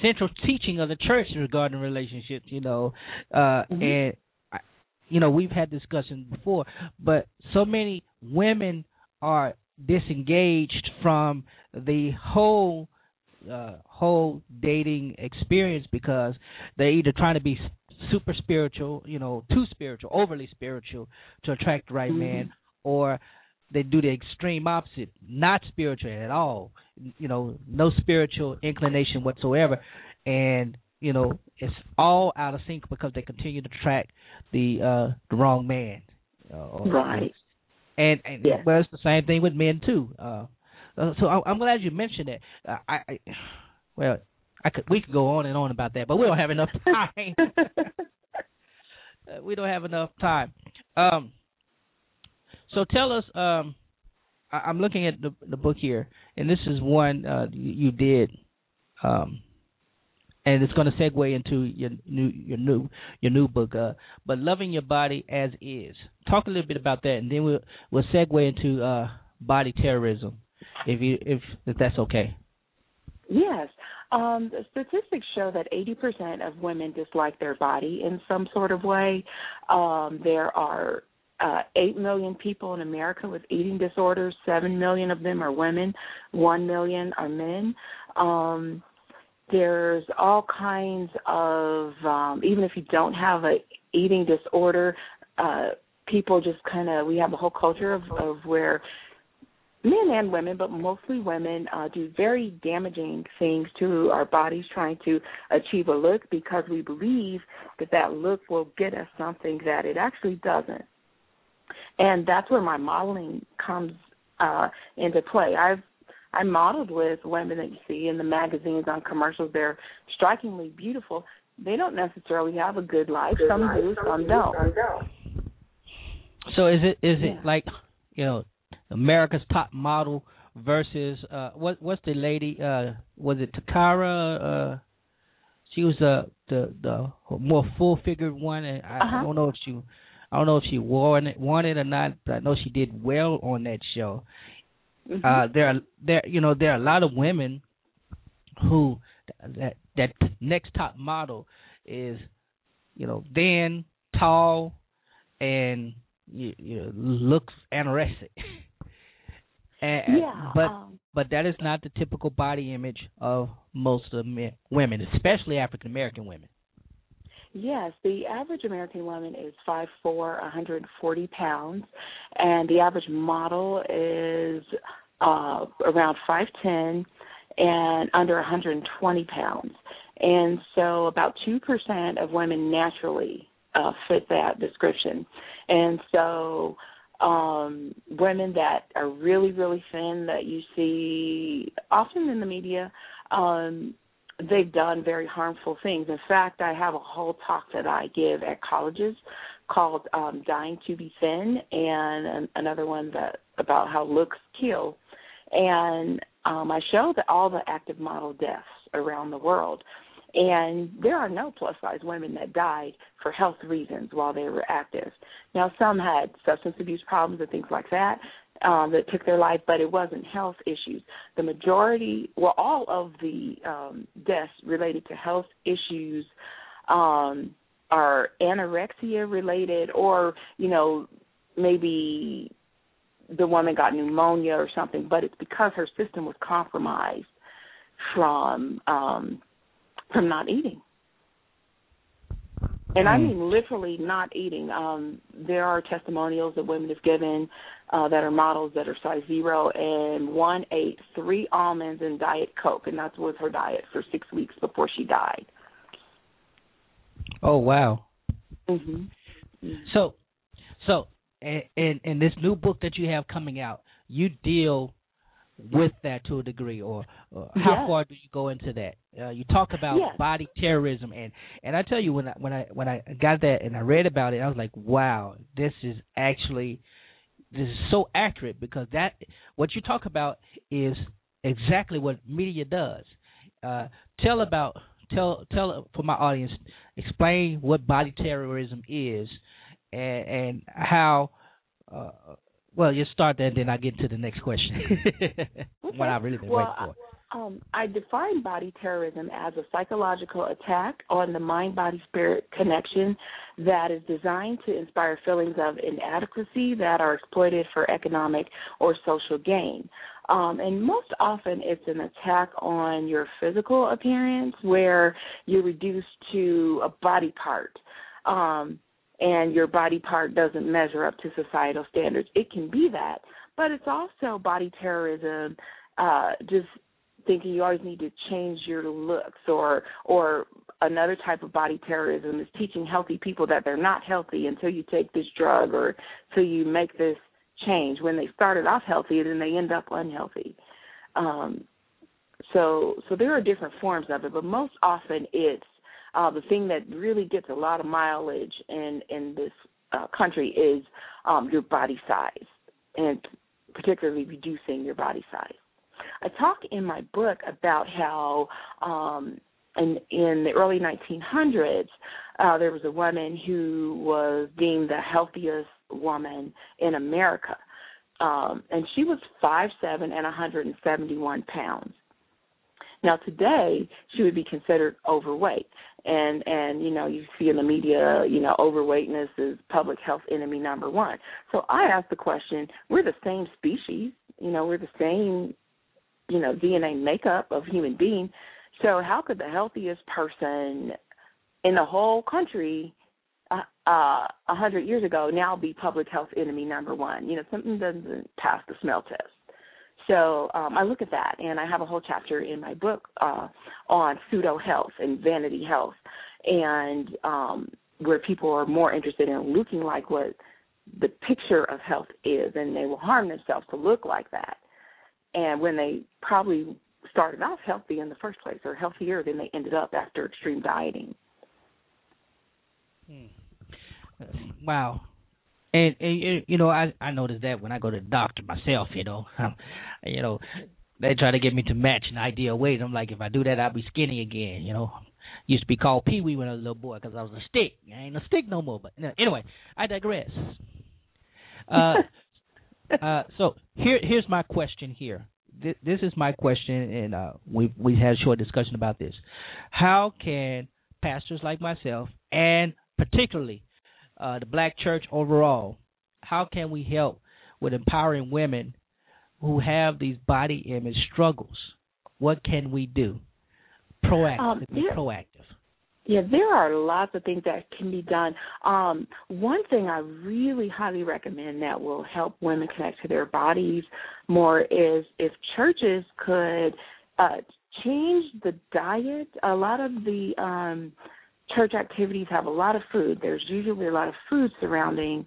central teaching of the church regarding relationships, you know, uh, mm-hmm. and you know we've had discussions before, but so many women are disengaged from the whole uh, whole dating experience because they're either trying to be super spiritual, you know, too spiritual, overly spiritual to attract the right mm-hmm. man, or they do the extreme opposite, not spiritual at all. You know, no spiritual inclination whatsoever, and you know it's all out of sync because they continue to track the uh the wrong man. Uh, right. And and yes. well, it's the same thing with men too. Uh, uh so I, am glad you mentioned that. Uh, I, I well, I could we could go on and on about that, but we don't have enough time. uh, we don't have enough time. Um, so tell us. Um, I, am looking at the the book here, and this is one uh, you, you did. Um, and it's going to segue into your new your new your new book. Uh, but loving your body as is. Talk a little bit about that, and then we'll we'll segue into uh, body terrorism, if you if if that's okay. Yes. Um, statistics show that 80% of women dislike their body in some sort of way. Um, there are uh, 8 million people in America with eating disorders. 7 million of them are women. 1 million are men. Um, there's all kinds of, um, even if you don't have a eating disorder, uh, people just kind of, we have a whole culture of, of where men and women, but mostly women, uh, do very damaging things to our bodies trying to achieve a look because we believe that that look will get us something that it actually doesn't. And that's where my modeling comes uh, into play. I've I modeled with women that you see in the magazines on commercials. They're strikingly beautiful. They don't necessarily have a good life. Good some life, do, some, some don't. don't. So is it is yeah. it like you know America's Top Model versus uh what what's the lady uh was it Toccara uh she was the the the more full figured one and I, uh-huh. I don't know if she I don't know if she won it won it or not but I know she did well on that show Mm-hmm. Uh, there are there you know there are a lot of women who that that next top model is you know thin, tall, and you, you looks anorexic. and, yeah, but um, but that is not the typical body image of most of men, women, especially African American women. Yes, the average American woman is 5'4", 140 pounds, and the average model is uh, around 5'10", and under 120 pounds. And so about 2% of women naturally uh, fit that description. And so um, women that are really, really thin that you see often in the media, um, they've done very harmful things. In fact, I have a whole talk that I give at colleges called um, "Dying to Be Thin," and another one that about how looks kill. And um, I show that all the active model deaths around the world. And there are no plus size women that died for health reasons while they were active. Now, some had substance abuse problems and things like that um, that took their life, but it wasn't health issues. The majority, well, all of the um, deaths related to health issues um, are anorexia related, or you know, maybe the woman got pneumonia or something, but it's because her system was compromised from um from not eating. And I mm. mean literally not eating. Um there are testimonials that women have given uh that are models that are size zero and one ate three almonds and diet coke and that was her diet for six weeks before she died. Oh wow. Mhm. So so in in this new book that you have coming out, you deal with that to a degree, or, or how yes. far do you go into that? Uh, you talk about yes. body terrorism, and and I tell you when I when I when I got that and I read about it, I was like, wow, this is actually this is so accurate because that what you talk about is exactly what media does. Uh, tell about tell tell for my audience, explain what body terrorism is and, and how. Uh, well, you start there, and then I get to the next question. okay. what I really been well, waiting for. Um, I define body terrorism as a psychological attack on the mind body spirit connection that is designed to inspire feelings of inadequacy that are exploited for economic or social gain. Um, and most often it's an attack on your physical appearance where you're reduced to a body part. Um, and your body part doesn't measure up to societal standards. It can be that, but it's also body terrorism, uh, just thinking you always need to change your looks or or another type of body terrorism is teaching healthy people that they're not healthy until you take this drug or until you make this change when they started off healthy and then they end up unhealthy. Um so so there are different forms of it, but most often it's uh, the thing that really gets a lot of mileage in in this uh, country is um, your body size, and particularly reducing your body size. I talk in my book about how um, in in the early 1900s uh, there was a woman who was deemed the healthiest woman in America, um, and she was five seven and 171 pounds. Now today she would be considered overweight. And and you know you see in the media you know overweightness is public health enemy number one. So i ask the question we're the same species you know we're the same you know dna makeup of human being. So how could the healthiest person in the whole country uh, uh, a hundred years ago now be public health enemy number one? You know something doesn't pass the smell test so um, I look at that, and I have a whole chapter in my book uh, on pseudo health and vanity health, and um, where people are more interested in looking like what the picture of health is, and they will harm themselves to look like that. And when they probably started off healthy in the first place, or healthier than they ended up after extreme dieting. Hmm. Wow, and, and you know, I I noticed that when I go to the doctor myself, you know, um, you know, they try to get me to match an ideal weight. I'm like, if I do that, I'll be skinny again. You know, used to be called Pee Wee when I was a little boy because I was a stick. I ain't a stick no more. But anyway, I digress. Uh, uh, so here here's my question here. This, this is my question, and uh, we we had a short discussion about this. How can pastors like myself, and particularly uh, the black church overall, how can we help with empowering women who have these body image struggles? What can we do? Proactive, um, proactive. Yeah, there are lots of things that can be done. Um, one thing I really highly recommend that will help women connect to their bodies more is if churches could uh, change the diet. A lot of the um, church activities have a lot of food. There's usually a lot of food surrounding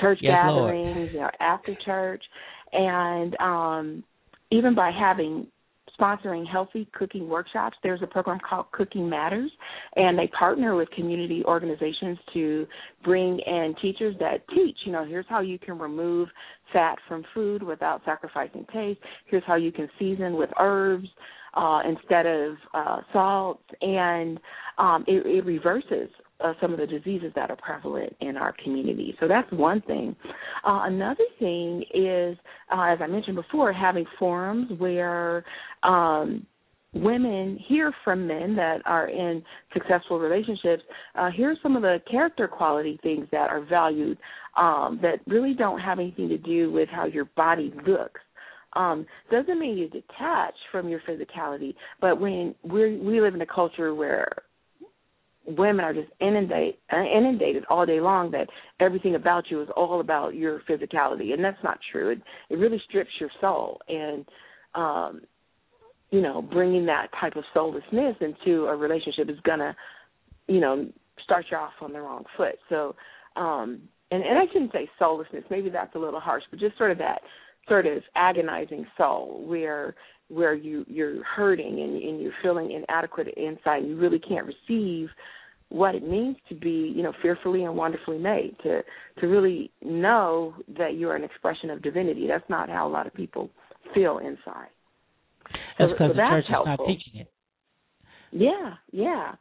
church yes, gatherings, you know, after church, and um, even by having sponsoring healthy cooking workshops. There's a program called Cooking Matters, and they partner with community organizations to bring in teachers that teach, you know, here's how you can remove fat from food without sacrificing taste. Here's how you can season with herbs uh, instead of uh, salt, and um, it, it reverses uh, some of the diseases that are prevalent in our community. So that's one thing. Uh, another thing is, uh, as I mentioned before, having forums where um, women hear from men that are in successful relationships. Uh, here's some of the character quality things that are valued um, that really don't have anything to do with how your body looks um, doesn't mean you detach from your physicality, but when we we live in a culture where women are just inundated uh, inundated all day long that everything about you is all about your physicality, and that's not true. It it really strips your soul, and um, you know, bringing that type of soullessness into a relationship is gonna, you know, start you off on the wrong foot. So, um, and and I shouldn't say soullessness. Maybe that's a little harsh, but just sort of that sort of agonizing soul where where you you're hurting and, and you're feeling inadequate inside you really can't receive what it means to be you know fearfully and wonderfully made to to really know that you're an expression of divinity. That's not how a lot of people feel inside. That's so, because so the that's church helpful. is not teaching it. Yeah yeah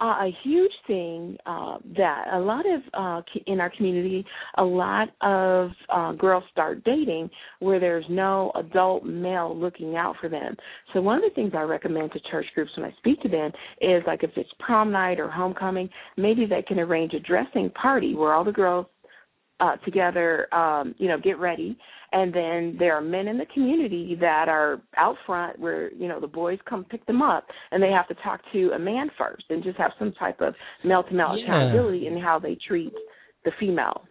uh, a huge thing uh, that a lot of uh, in our community, a lot of uh, girls start dating where there's no adult male looking out for them. So one of the things I recommend to church groups when I speak to them is like if it's prom night or homecoming, maybe they can arrange a dressing party where all the girls uh, together, um, you know, get ready. And then there are men in the community that are out front where, you know, the boys come pick them up and they have to talk to a man first and just have some type of male to male accountability in how they treat the female.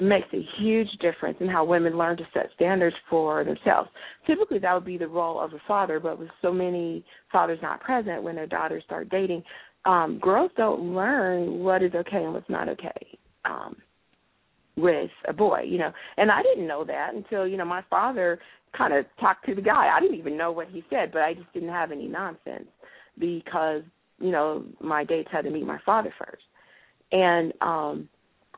Makes a huge difference in how women learn to set standards for themselves. Typically, that would be the role of a father, but with so many fathers not present when their daughters start dating, um, girls don't learn what is okay and what's not okay. Um, with a boy, you know. And I didn't know that until, you know, my father kind of talked to the guy. I didn't even know what he said, but I just didn't have any nonsense because, you know, my dates had to meet my father first. And um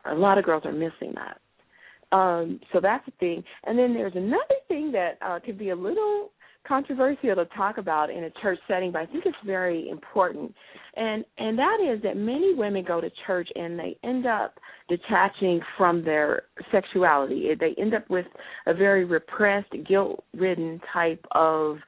a lot of girls are missing that. Um so that's a thing. And then there's another thing that uh could be a little controversial to talk about in a church setting, but I think it's very important. And and that is that many women go to church and they end up detaching from their sexuality. They end up with a very repressed, guilt-ridden type of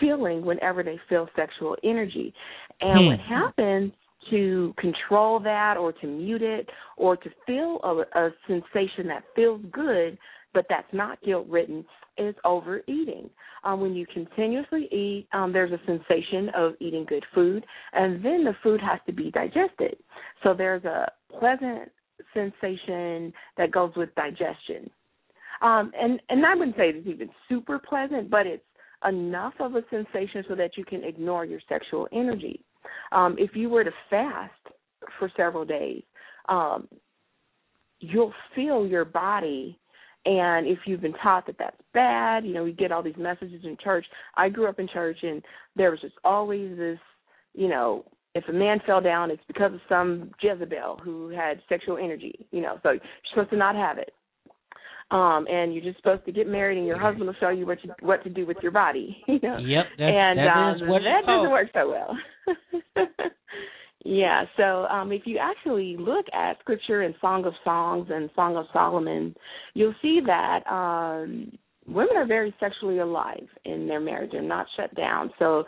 feeling whenever they feel sexual energy. And Hmm. what happens to control that or to mute it or to feel a, a sensation that feels good but that's not guilt ridden is overeating. Um, when you continuously eat, um, there's a sensation of eating good food, and then the food has to be digested. So there's a pleasant sensation that goes with digestion. Um, and and I wouldn't say it's even super pleasant, but it's enough of a sensation so that you can ignore your sexual energy. Um, if you were to fast for several days, um, you'll feel your body and if you've been taught that that's bad, you know, we get all these messages in church. I grew up in church, and there was just always this, you know, if a man fell down, it's because of some Jezebel who had sexual energy, you know, so you're supposed to not have it. Um, and you're just supposed to get married, and your husband will show you what you what to do with your body. You know, Yep, that, and that um, that doesn't work so well. yeah, so um, if you actually look at Scripture and Song of Songs and Song of Solomon, you'll see that um, women are very sexually alive in their marriage and not shut down. So,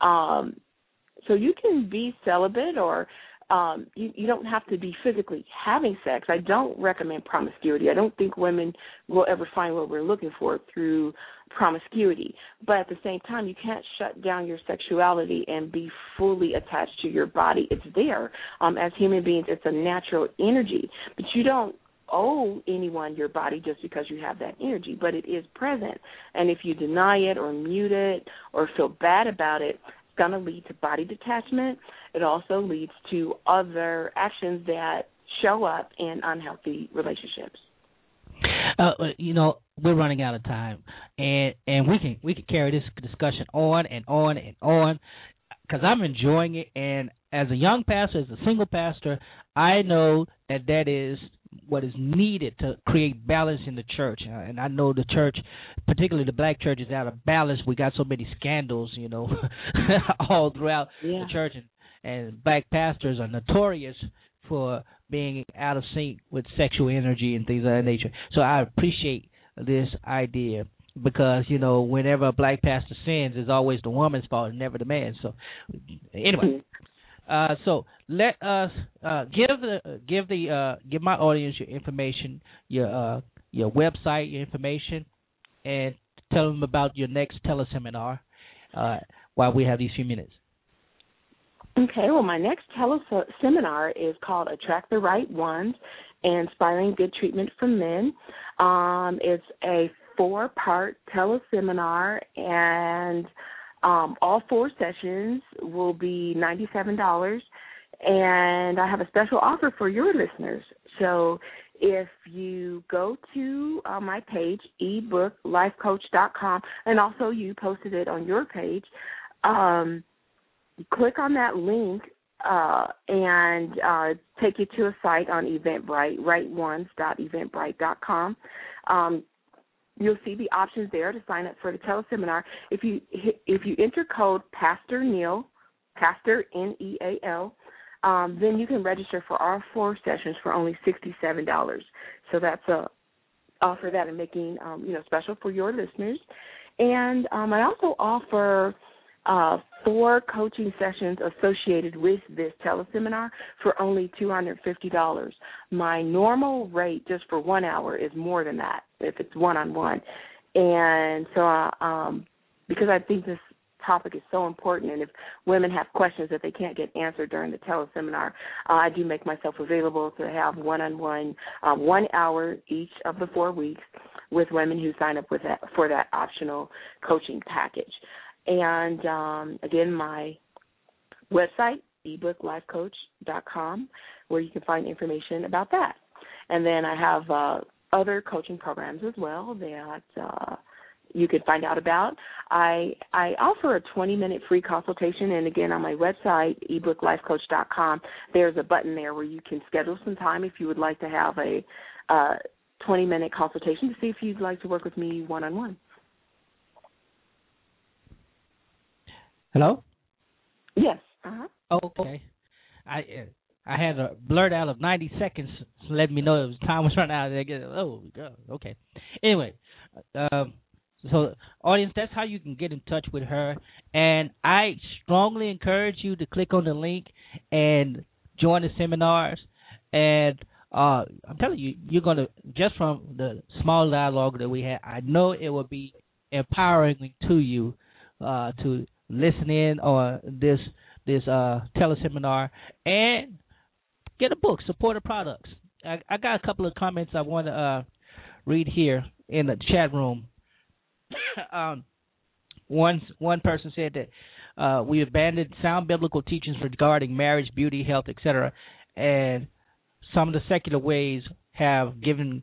um, so you can be celibate or um, you, you don't have to be physically having sex. I don't recommend promiscuity. I don't think women will ever find what we're looking for through promiscuity. But at the same time, you can't shut down your sexuality and be fully attached to your body. It's there. Um, as human beings, it's a natural energy, but you don't owe anyone your body just because you have that energy, but it is present. And if you deny it or mute it or feel bad about it, going to lead to body detachment. It also leads to other actions that show up in unhealthy relationships. Uh, you know, we're running out of time, and and we can we can carry this discussion on and on and on because I'm enjoying it. And as a young pastor, as a single pastor, I know that that is what is needed to create balance in the church. Uh, and I know the church, particularly the black church, is out of balance. We got so many scandals, you know, all throughout yeah. the church, and, and black pastors are notorious for being out of sync with sexual energy and things of that nature. So I appreciate this idea because you know whenever a black pastor sins, it's always the woman's fault and never the man. So anyway. Uh, so let us uh, give the give the uh, give my audience your information, your uh, your website, your information, and tell them about your next teleseminar uh, while we have these few minutes. Okay, well, my next teleseminar is called Attract the Right Ones Inspiring Good Treatment for Men. Um, it's a four part teleseminar, and um, all four sessions will be $97, and I have a special offer for your listeners. So if you go to uh, my page, ebooklifecoach.com, and also you posted it on your page, um, click on that link uh, and uh, take you to a site on Eventbrite, rightones.eventbrite.com. Um, you'll see the options there to sign up for the teleseminar. If you if you enter code Pastor Neal, Pastor N E A L, um, then you can register for our four sessions for only sixty seven dollars. So that's a offer that I'm making um, you know special for your listeners. And um, I also offer uh, four coaching sessions associated with this teleseminar for only $250. My normal rate just for one hour is more than that if it's one on one. And so, uh, um, because I think this topic is so important, and if women have questions that they can't get answered during the teleseminar, uh, I do make myself available to have one on one, one hour each of the four weeks with women who sign up with that for that optional coaching package. And um, again, my website, ebooklifecoach.com, where you can find information about that. And then I have uh, other coaching programs as well that uh, you can find out about. I I offer a 20 minute free consultation, and again on my website ebooklifecoach.com, there's a button there where you can schedule some time if you would like to have a uh, 20 minute consultation to see if you'd like to work with me one on one. Hello. Yes. Uh-huh. Okay. I I had a blurt out of 90 seconds to let me know it was time was running out. I get oh God. Okay. Anyway, um, so audience, that's how you can get in touch with her, and I strongly encourage you to click on the link and join the seminars. And uh, I'm telling you, you're gonna just from the small dialogue that we had, I know it will be empowering to you uh, to listen in on this this uh teleseminar and get a book, support the products. I, I got a couple of comments I want to uh, read here in the chat room. um, one one person said that uh, we abandoned sound biblical teachings regarding marriage, beauty, health, etc., and some of the secular ways have given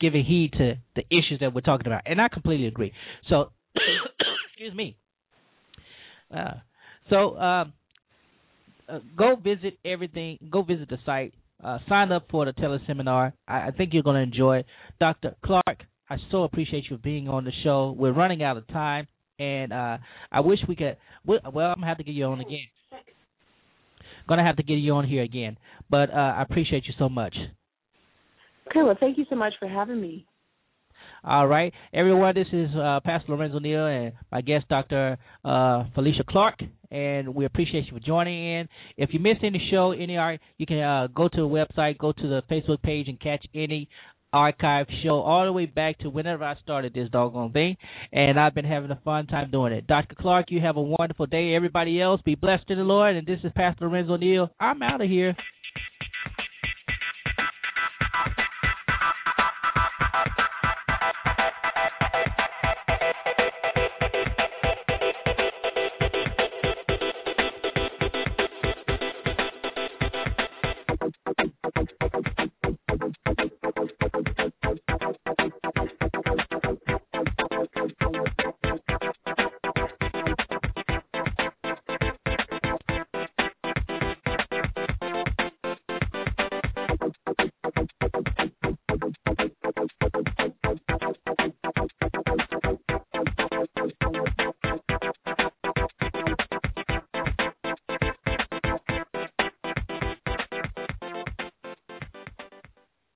given heed to the issues that we're talking about, and I completely agree. So, excuse me. Uh, so uh, uh, go visit everything. Go visit the site. Uh, sign up for the teleseminar. I, I think you're going to enjoy it. Dr. Clark, I so appreciate you being on the show. We're running out of time, and uh, I wish we could. Well, I'm gonna have to get you on again. Gonna have to get you on here again, but uh, I appreciate you so much. Okay, well, thank you so much for having me. All right, everyone. This is uh, Pastor Lorenzo Neal and my guest, Dr. Uh, Felicia Clark, and we appreciate you for joining in. If you missed any show, any art, you can uh, go to the website, go to the Facebook page, and catch any archive show all the way back to whenever I started this doggone thing. And I've been having a fun time doing it. Dr. Clark, you have a wonderful day. Everybody else, be blessed in the Lord. And this is Pastor Lorenzo Neal. I'm out of here.